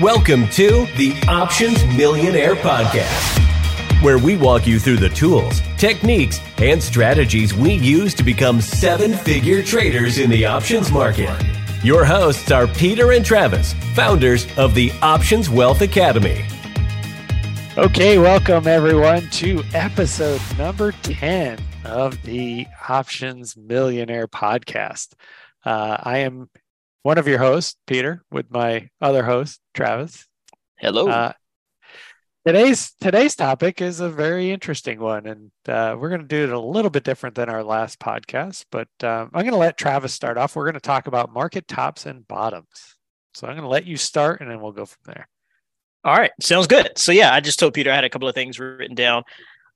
Welcome to the Options Millionaire Podcast, where we walk you through the tools, techniques, and strategies we use to become seven figure traders in the options market. Your hosts are Peter and Travis, founders of the Options Wealth Academy. Okay, welcome everyone to episode number 10 of the Options Millionaire Podcast. Uh, I am one of your hosts, Peter, with my other host, Travis. Hello. Uh, today's today's topic is a very interesting one, and uh, we're going to do it a little bit different than our last podcast. But um, I'm going to let Travis start off. We're going to talk about market tops and bottoms. So I'm going to let you start, and then we'll go from there. All right, sounds good. So yeah, I just told Peter I had a couple of things written down.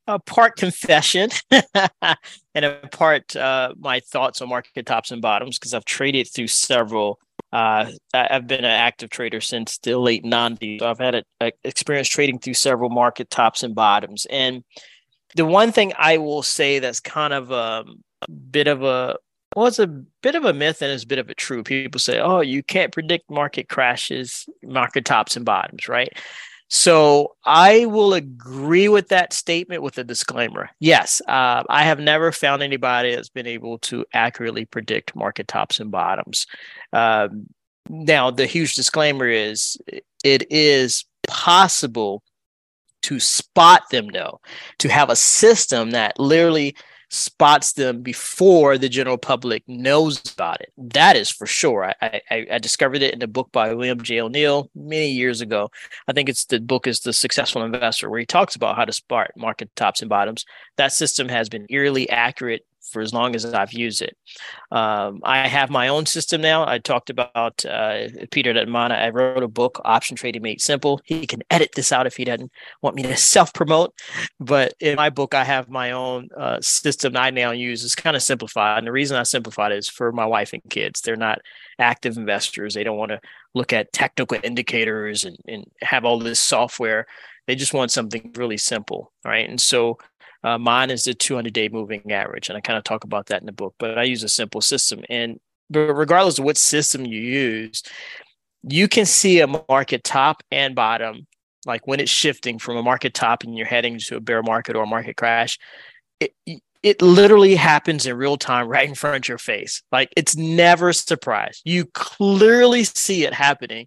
A part confession and a part uh, my thoughts on market tops and bottoms because I've traded through several. Uh, I've been an active trader since the late 90s. So I've had a, a experience trading through several market tops and bottoms. And the one thing I will say that's kind of a bit of a well, it's a bit of a myth and it's a bit of a true. People say, "Oh, you can't predict market crashes, market tops and bottoms," right? So I will agree with that statement with a disclaimer. Yes, uh, I have never found anybody that's been able to accurately predict market tops and bottoms. Um, now, the huge disclaimer is it is possible to spot them, though, to have a system that literally spots them before the general public knows about it. That is for sure. I, I, I discovered it in a book by William J. O'Neill many years ago. I think it's the book is The Successful Investor, where he talks about how to spot market tops and bottoms. That system has been eerily accurate for as long as I've used it. Um, I have my own system now. I talked about uh, Peter Detmana. I wrote a book, Option Trading Made Simple. He can edit this out if he doesn't want me to self promote. But in my book, I have my own uh, system I now use. It's kind of simplified. And the reason I simplified it is for my wife and kids. They're not active investors. They don't want to look at technical indicators and, and have all this software. They just want something really simple. Right. And so uh, mine is the 200 day moving average, and I kind of talk about that in the book. But I use a simple system, and but regardless of what system you use, you can see a market top and bottom, like when it's shifting from a market top and you're heading to a bear market or a market crash. It, it literally happens in real time right in front of your face. Like it's never a surprise. You clearly see it happening,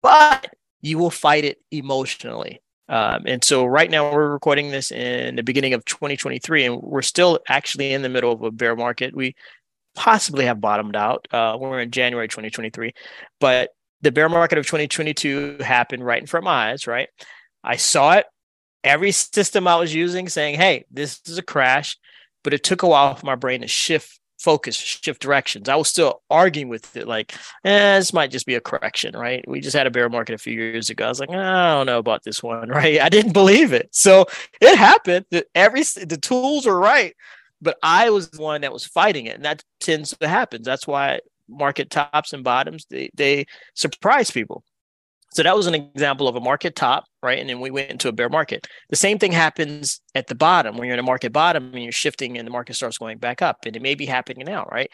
but you will fight it emotionally. Um, and so right now we're recording this in the beginning of 2023, and we're still actually in the middle of a bear market. We possibly have bottomed out. Uh, we're in January 2023, but the bear market of 2022 happened right in front of my eyes. Right, I saw it. Every system I was using saying, "Hey, this is a crash," but it took a while for my brain to shift focus, shift directions. I was still arguing with it, like, eh, this might just be a correction, right? We just had a bear market a few years ago. I was like, I don't know about this one, right? I didn't believe it. So it happened. Every the tools were right, but I was the one that was fighting it, and that tends to happen. That's why market tops and bottoms they they surprise people. So that was an example of a market top, right? And then we went into a bear market. The same thing happens at the bottom when you're in a market bottom and you're shifting and the market starts going back up. And it may be happening now, right?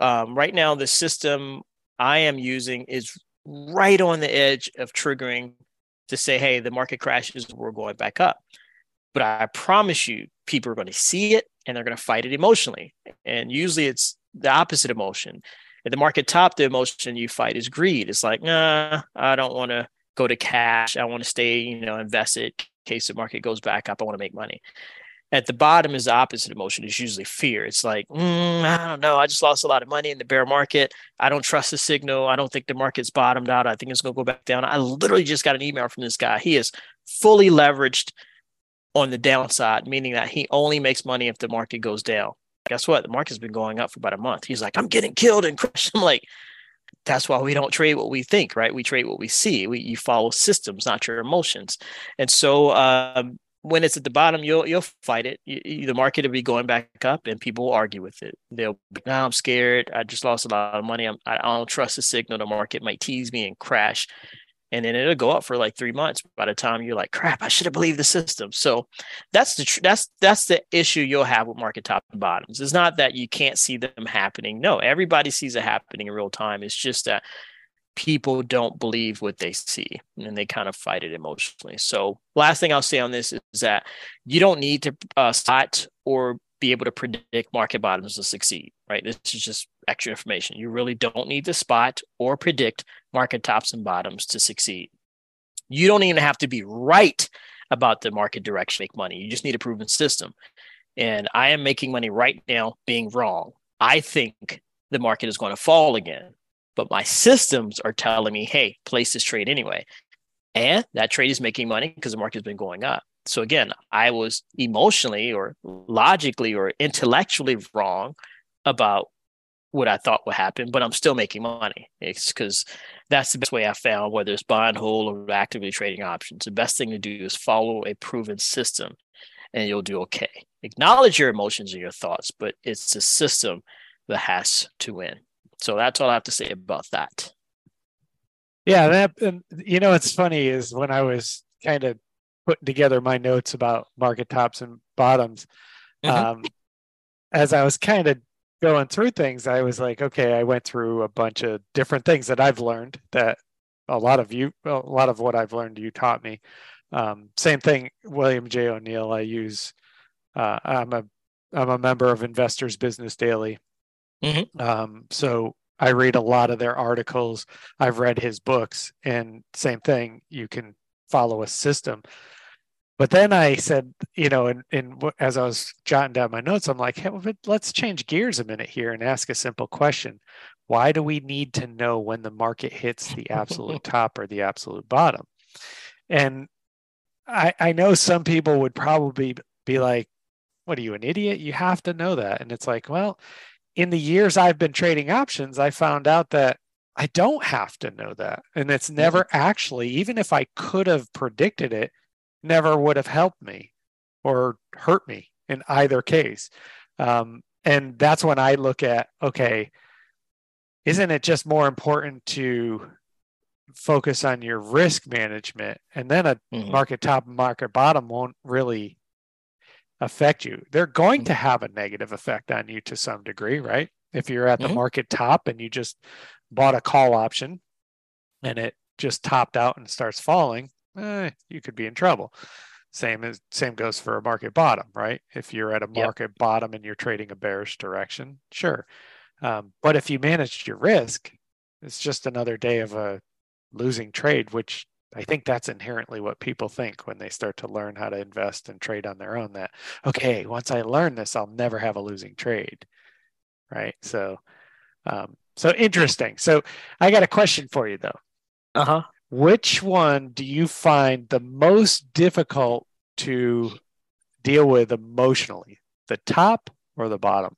Um, right now, the system I am using is right on the edge of triggering to say, hey, the market crashes, we're going back up. But I promise you, people are going to see it and they're going to fight it emotionally. And usually it's the opposite emotion at the market top, the emotion you fight is greed. It's like, nah, I don't want to go to cash. I want to stay, you know, invested in case the market goes back up. I want to make money. At the bottom is the opposite emotion. It's usually fear. It's like, mm, I don't know. I just lost a lot of money in the bear market. I don't trust the signal. I don't think the market's bottomed out. I think it's going to go back down. I literally just got an email from this guy. He is fully leveraged on the downside, meaning that he only makes money if the market goes down guess what? The market's been going up for about a month. He's like, I'm getting killed and crushed. I'm like, that's why we don't trade what we think, right? We trade what we see. We you follow systems, not your emotions. And so um, when it's at the bottom, you'll you'll fight it. You, the market will be going back up, and people will argue with it. They'll be, now I'm scared. I just lost a lot of money. I'm, I don't trust the signal. The market might tease me and crash and then it'll go up for like three months by the time you're like crap i should have believed the system. So that's the tr- that's that's the issue you'll have with market top and bottoms. It's not that you can't see them happening. No everybody sees it happening in real time. It's just that people don't believe what they see and they kind of fight it emotionally. So, last thing I'll say on this is that you don't need to uh, spot or be able to predict market bottoms to succeed, right? This is just extra information. You really don't need to spot or predict market tops and bottoms to succeed. You don't even have to be right about the market direction to make money. You just need a proven system. And I am making money right now being wrong. I think the market is going to fall again but my systems are telling me, hey, place this trade anyway. And that trade is making money because the market has been going up. So again, I was emotionally or logically or intellectually wrong about what I thought would happen, but I'm still making money. It's because that's the best way I found, whether it's buy and hold or actively trading options. The best thing to do is follow a proven system and you'll do okay. Acknowledge your emotions and your thoughts, but it's the system that has to win. So that's all I have to say about that. Yeah, that and you know what's funny is when I was kind of putting together my notes about market tops and bottoms, mm-hmm. um, as I was kind of going through things, I was like, okay, I went through a bunch of different things that I've learned that a lot of you, a lot of what I've learned, you taught me. Um, same thing, William J. O'Neill. I use. Uh, I'm a I'm a member of Investors Business Daily, Mm-hmm. Um, so I read a lot of their articles. I've read his books, and same thing. You can follow a system. But then I said, you know, and, and as I was jotting down my notes, I'm like, hey, well, let's change gears a minute here and ask a simple question. Why do we need to know when the market hits the absolute top or the absolute bottom? And I, I know some people would probably be like, what are you, an idiot? You have to know that. And it's like, well, in the years I've been trading options, I found out that I don't have to know that. And it's never mm-hmm. actually, even if I could have predicted it, never would have helped me or hurt me in either case. Um, and that's when I look at okay, isn't it just more important to focus on your risk management and then a mm-hmm. market top and market bottom won't really affect you. They're going mm-hmm. to have a negative effect on you to some degree, right? If you're at the mm-hmm. market top and you just bought a call option and it just topped out and starts falling, eh, you could be in trouble. Same as same goes for a market bottom, right? If you're at a market yep. bottom and you're trading a bearish direction, sure. Um, but if you managed your risk, it's just another day of a losing trade, which I think that's inherently what people think when they start to learn how to invest and trade on their own that, okay, once I learn this, I'll never have a losing trade. Right. So, um, so interesting. So I got a question for you though. Uh huh. Which one do you find the most difficult to deal with emotionally, the top or the bottom?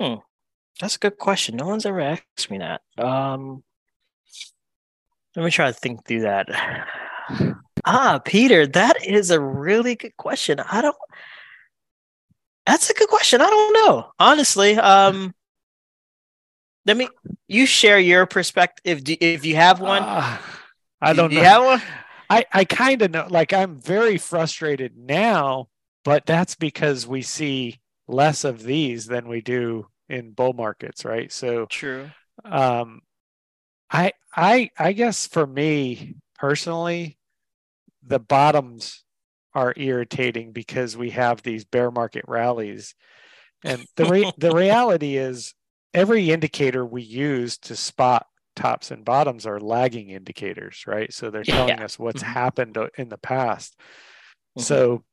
Hmm. That's a good question. No one's ever asked me that. Um, let me try to think through that. Ah, Peter, that is a really good question. I don't. That's a good question. I don't know, honestly. Um, let me. You share your perspective if you have one. Uh, I don't do know. Have one? I I kind of know. Like I'm very frustrated now, but that's because we see less of these than we do in bull markets, right? So true. Um, I I I guess for me personally, the bottoms are irritating because we have these bear market rallies. And the re- the reality is every indicator we use to spot tops and bottoms are lagging indicators, right? So they're telling yeah. us what's mm-hmm. happened in the past. Mm-hmm. So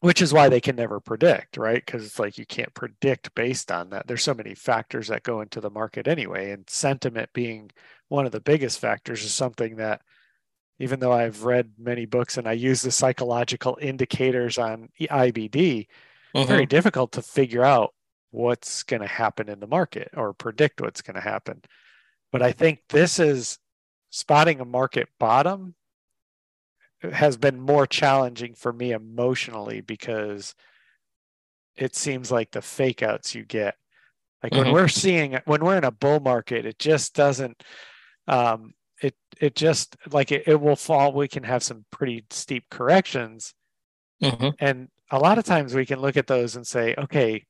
which is why they can never predict, right? Because it's like you can't predict based on that. There's so many factors that go into the market anyway, and sentiment being one of the biggest factors is something that even though I've read many books and I use the psychological indicators on IBD, mm-hmm. very difficult to figure out what's going to happen in the market or predict what's going to happen. But I think this is spotting a market bottom has been more challenging for me emotionally because it seems like the fake outs you get like mm-hmm. when we're seeing when we're in a bull market it just doesn't um, it it just like it, it will fall. We can have some pretty steep corrections, mm-hmm. and a lot of times we can look at those and say, okay,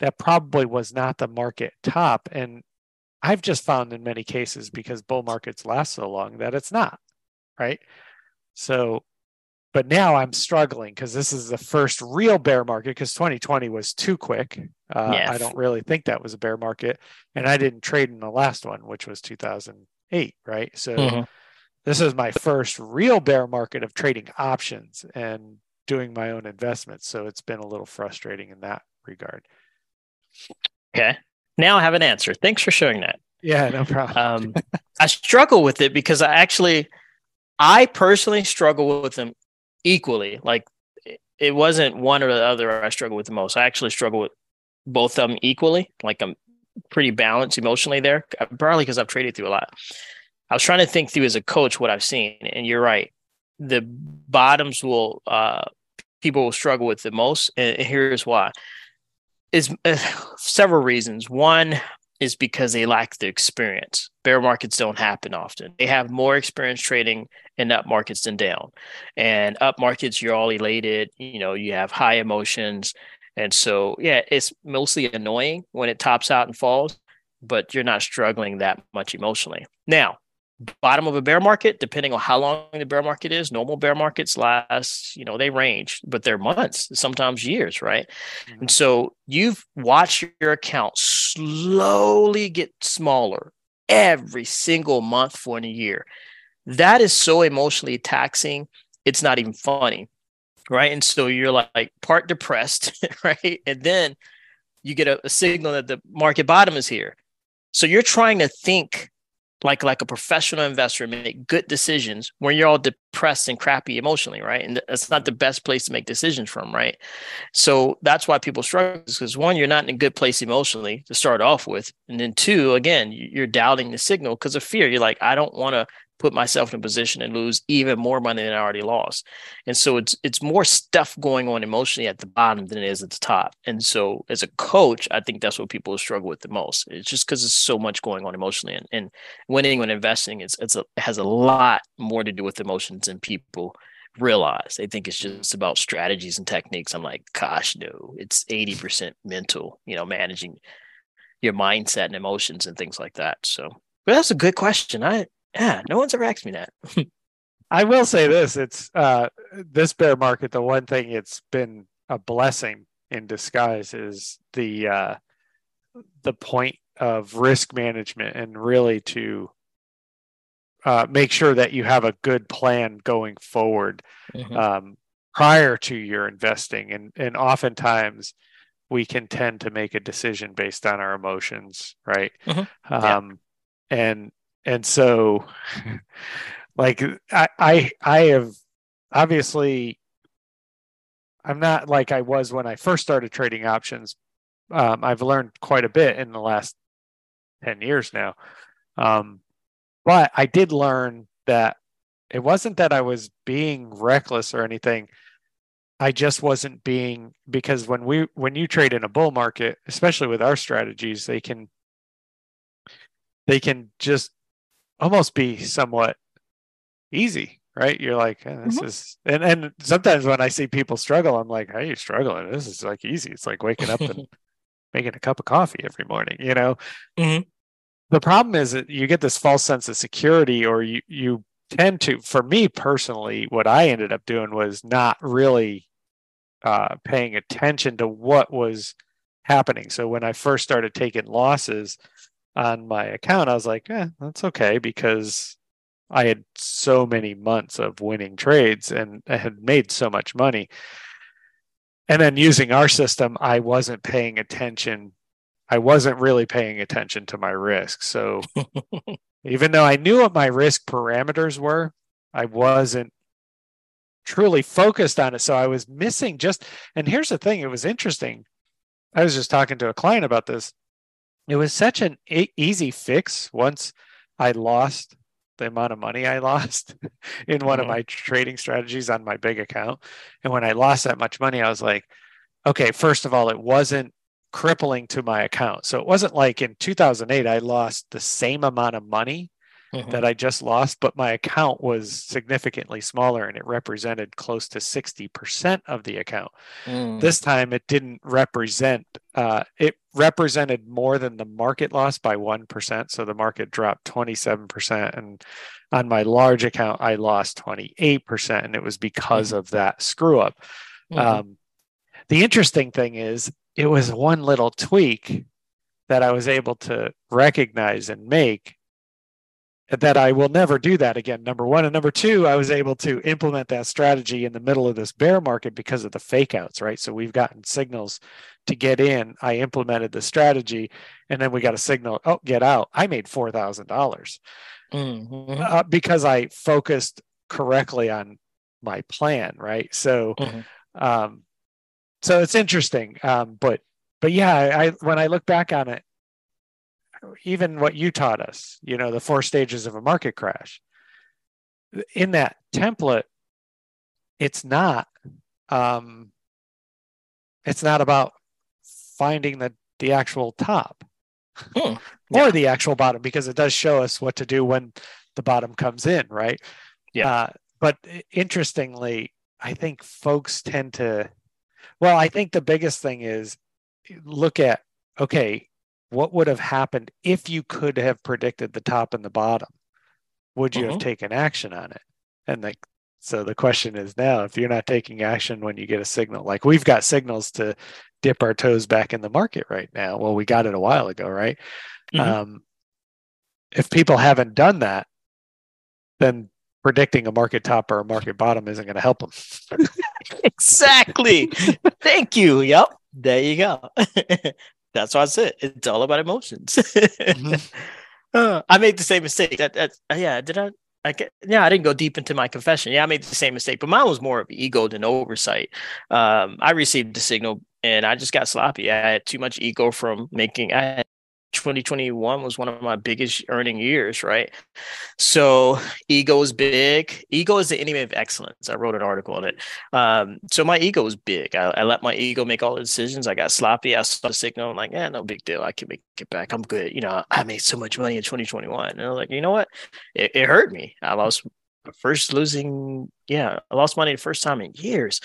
that probably was not the market top, and I've just found in many cases because bull markets last so long that it's not, right? So, but now I'm struggling because this is the first real bear market because 2020 was too quick. Uh, yes. I don't really think that was a bear market. And I didn't trade in the last one, which was 2008, right? So, mm-hmm. this is my first real bear market of trading options and doing my own investments. So, it's been a little frustrating in that regard. Okay. Now I have an answer. Thanks for sharing that. Yeah, no problem. um, I struggle with it because I actually, I personally struggle with them equally. Like it wasn't one or the other I struggle with the most. I actually struggle with both of them equally. Like I'm pretty balanced emotionally there, probably because I've traded through a lot. I was trying to think through as a coach what I've seen, and you're right. The bottoms will uh, people will struggle with the most, and here's why is uh, several reasons. One is because they lack the experience. Bear markets don't happen often. They have more experience trading in up markets than down. And up markets, you're all elated, you know, you have high emotions. And so, yeah, it's mostly annoying when it tops out and falls, but you're not struggling that much emotionally. Now, bottom of a bear market, depending on how long the bear market is. Normal bear markets last, you know, they range, but they're months, sometimes years, right? Mm-hmm. And so you've watched your account slowly get smaller every single month for a year. That is so emotionally taxing. It's not even funny. Right. And so you're like part depressed, right? And then you get a, a signal that the market bottom is here. So you're trying to think like like a professional investor make good decisions when you're all depressed and crappy emotionally right? And that's not the best place to make decisions from right? So that's why people struggle because one you're not in a good place emotionally to start off with. And then two again you're doubting the signal because of fear. You're like i don't want to put myself in a position and lose even more money than I already lost. And so it's it's more stuff going on emotionally at the bottom than it is at the top. And so as a coach, I think that's what people struggle with the most. It's just because there's so much going on emotionally and, and winning and investing it's it's a, it has a lot more to do with emotions than people realize. They think it's just about strategies and techniques. I'm like, gosh, no, it's 80% mental, you know, managing your mindset and emotions and things like that. So but that's a good question. I yeah, no one's ever asked me that. I will say this: it's uh, this bear market. The one thing it's been a blessing in disguise is the uh, the point of risk management and really to uh, make sure that you have a good plan going forward mm-hmm. um, prior to your investing. And and oftentimes we can tend to make a decision based on our emotions, right? Mm-hmm. Um, yeah. And and so like I, I i have obviously i'm not like i was when i first started trading options. Um, i've learned quite a bit in the last 10 years now. Um, but i did learn that it wasn't that i was being reckless or anything. I just wasn't being because when we when you trade in a bull market especially with our strategies they can they can just almost be somewhat easy, right? You're like, eh, this mm-hmm. is, and and sometimes when I see people struggle, I'm like, how are you struggling? This is like easy. It's like waking up and making a cup of coffee every morning, you know. Mm-hmm. The problem is that you get this false sense of security, or you you tend to. For me personally, what I ended up doing was not really uh, paying attention to what was happening. So when I first started taking losses, on my account, I was like, eh, that's okay because I had so many months of winning trades and I had made so much money. And then using our system, I wasn't paying attention. I wasn't really paying attention to my risk. So even though I knew what my risk parameters were, I wasn't truly focused on it. So I was missing just, and here's the thing it was interesting. I was just talking to a client about this it was such an e- easy fix once I lost the amount of money I lost in one mm-hmm. of my trading strategies on my big account. And when I lost that much money, I was like, okay, first of all, it wasn't crippling to my account. So it wasn't like in 2008, I lost the same amount of money mm-hmm. that I just lost, but my account was significantly smaller and it represented close to 60% of the account. Mm. This time it didn't represent, uh, it represented more than the market loss by 1%. So the market dropped 27%. And on my large account, I lost 28%. And it was because mm-hmm. of that screw up. Mm-hmm. Um, the interesting thing is, it was one little tweak that I was able to recognize and make that I will never do that again. Number one. And number two, I was able to implement that strategy in the middle of this bear market because of the fake outs, right? So we've gotten signals to get in. I implemented the strategy and then we got a signal, oh, get out. I made $4,000 mm-hmm. uh, because I focused correctly on my plan, right? So, mm-hmm. um, so it's interesting. Um, but, but yeah, I, when I look back on it, even what you taught us, you know, the four stages of a market crash. In that template, it's not um, it's not about finding the the actual top hmm. or yeah. the actual bottom because it does show us what to do when the bottom comes in, right? Yeah. Uh, but interestingly, I think folks tend to. Well, I think the biggest thing is look at okay, what would have happened if you could have predicted the top and the bottom? Would you have mm-hmm. taken action on it? And like, so the question is now, if you're not taking action when you get a signal, like we've got signals to dip our toes back in the market right now. Well, we got it a while ago, right? Mm-hmm. Um, if people haven't done that, then predicting a market top or a market bottom isn't going to help them. exactly. Thank you. Yep. There you go. That's why I said it's all about emotions. mm-hmm. uh, I made the same mistake. That, that uh, yeah, did I? I get, yeah, I didn't go deep into my confession. Yeah, I made the same mistake, but mine was more of ego than oversight. Um, I received the signal and I just got sloppy. I had too much ego from making. I had 2021 was one of my biggest earning years, right? So ego is big. Ego is the enemy of excellence. I wrote an article on it. Um, so my ego is big. I, I, let my ego make all the decisions. I got sloppy. I saw the signal. I'm like, yeah, no big deal. I can make it back. I'm good. You know, I made so much money in 2021. And I was like, you know what? It, it hurt me. I lost first losing yeah i lost money the first time in years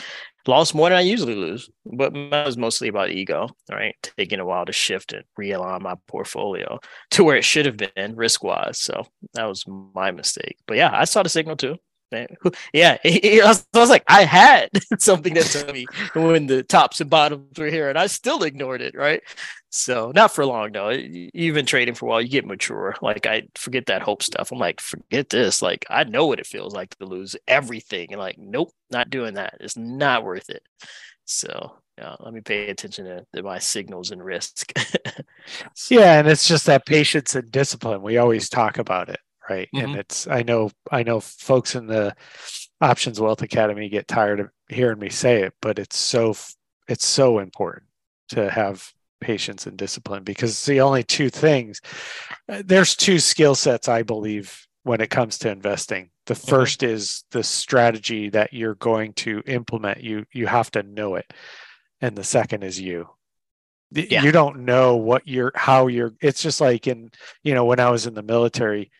lost more than I usually lose, but that was mostly about ego, right? Taking a while to shift and realign my portfolio to where it should have been risk wise. So that was my mistake. But yeah, I saw the signal too. Yeah, I was, I was like, I had something that told me when the tops and bottoms were here, and I still ignored it. Right. So not for long though. You've been trading for a while. You get mature. Like I forget that hope stuff. I'm like, forget this. Like I know what it feels like to lose everything, and like, nope, not doing that. It's not worth it. So yeah, let me pay attention to, to my signals and risk. yeah, and it's just that patience and discipline. We always talk about it right mm-hmm. and it's i know i know folks in the options wealth academy get tired of hearing me say it but it's so it's so important to have patience and discipline because it's the only two things uh, there's two skill sets i believe when it comes to investing the 1st mm-hmm. is the strategy that you're going to implement you you have to know it and the second is you yeah. you don't know what you're how you're it's just like in you know when i was in the military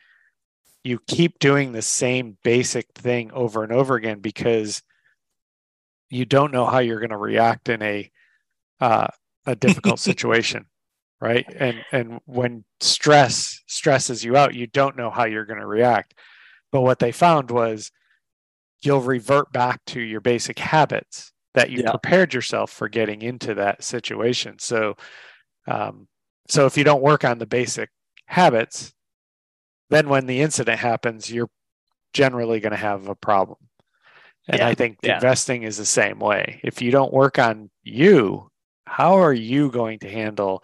you keep doing the same basic thing over and over again because you don't know how you're going to react in a uh, a difficult situation right? And and when stress stresses you out you don't know how you're going to react. But what they found was you'll revert back to your basic habits that you yeah. prepared yourself for getting into that situation. So um, so if you don't work on the basic habits then when the incident happens, you're generally going to have a problem. And yeah, I think yeah. investing is the same way. If you don't work on you, how are you going to handle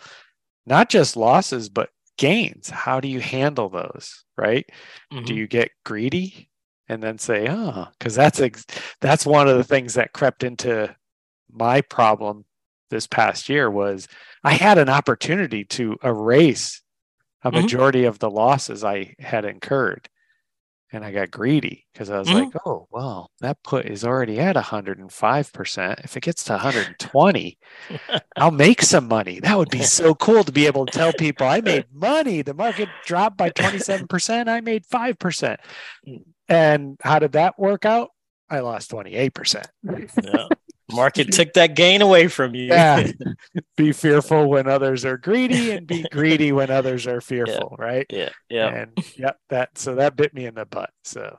not just losses, but gains? How do you handle those? Right? Mm-hmm. Do you get greedy and then say, oh, because that's ex- that's one of the things that crept into my problem this past year was I had an opportunity to erase a mm-hmm. majority of the losses I had incurred. and I got greedy because I was Mhm. like, oh, well, that put is already at 105%. If it gets to 120, I'll make some money. That would be so cool to be able to tell people I made money. The market dropped by 27%. I made 5%. And how did that work out? I lost 28%. Yeah. Market took that gain away from you. Yeah. be fearful when others are greedy and be greedy when others are fearful, right? yeah. Yeah. And yep, that so that bit me in the butt. So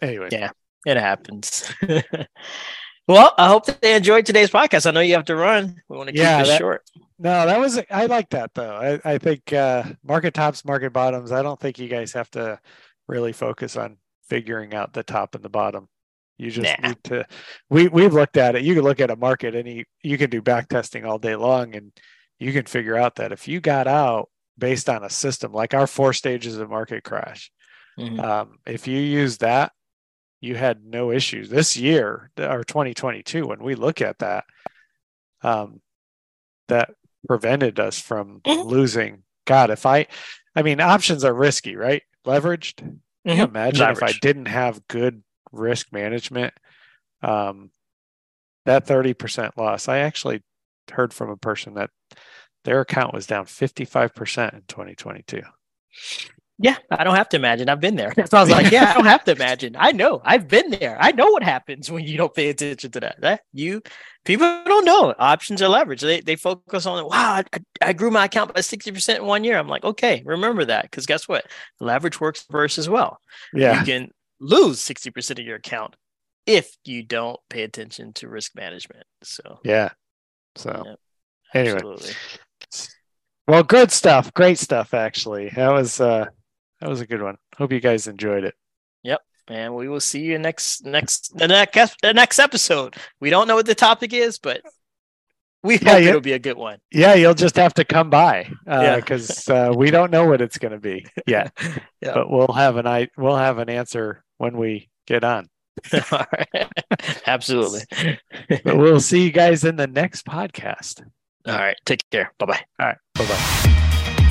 anyway. Yeah. It happens. well, I hope that they enjoyed today's podcast. I know you have to run. We want to keep Yeah, it that- short. No, that was I like that though. I, I think uh market tops, market bottoms. I don't think you guys have to really focus on figuring out the top and the bottom. You just Nah. need to we we've looked at it. You can look at a market and you, you can do back testing all day long and you can figure out that if you got out based on a system like our four stages of market crash, Mhm. um, if you use that, you had no issues this year or 2022. When we look at that, um, that prevented us from Mhm. losing. God, if I, I mean, options are risky, right? Leveraged. Mhm. imagine if I didn't have good risk management? Um, that 30% loss, I actually heard from a person that their account was down 55% in 2022. Yeah, I don't have to imagine. I've been there. So I was like, yeah, I don't have to imagine. I know. I've been there. I know what happens when you don't pay attention to that. That you people don't know. Options are leverage. They they focus on wow, I, I grew my account by 60% in one year. I'm like, okay, remember that. Because guess what? Leverage works reverse as well. Yeah. You can lose 60% of your account if you don't pay attention to risk management. So Yeah. So Yep. anyway, absolutely. well, good stuff. Great stuff, actually. That was uh that was a good one. Hope you guys enjoyed it. Yep. And we will see you next next the next the next episode. We don't know what the topic is, but we Yeah, hope it'll be a good one. Yeah, you'll just have to come by Yeah. because uh, we don't know what it's going to be yet. Yeah. But we'll have an I we'll have an answer when we get on. Absolutely. But we'll see you guys in the next podcast. All right. Take care. Bye bye. All right. Bye bye.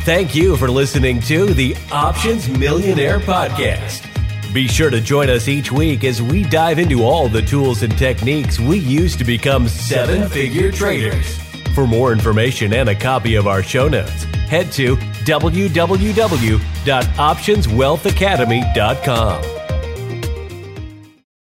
Thank you for listening to the Options Millionaire Podcast. Be sure to join us each week as we dive into all the tools and techniques we use to become seven figure traders. For more information and a copy of our show notes, head to www.optionswealthacademy.com.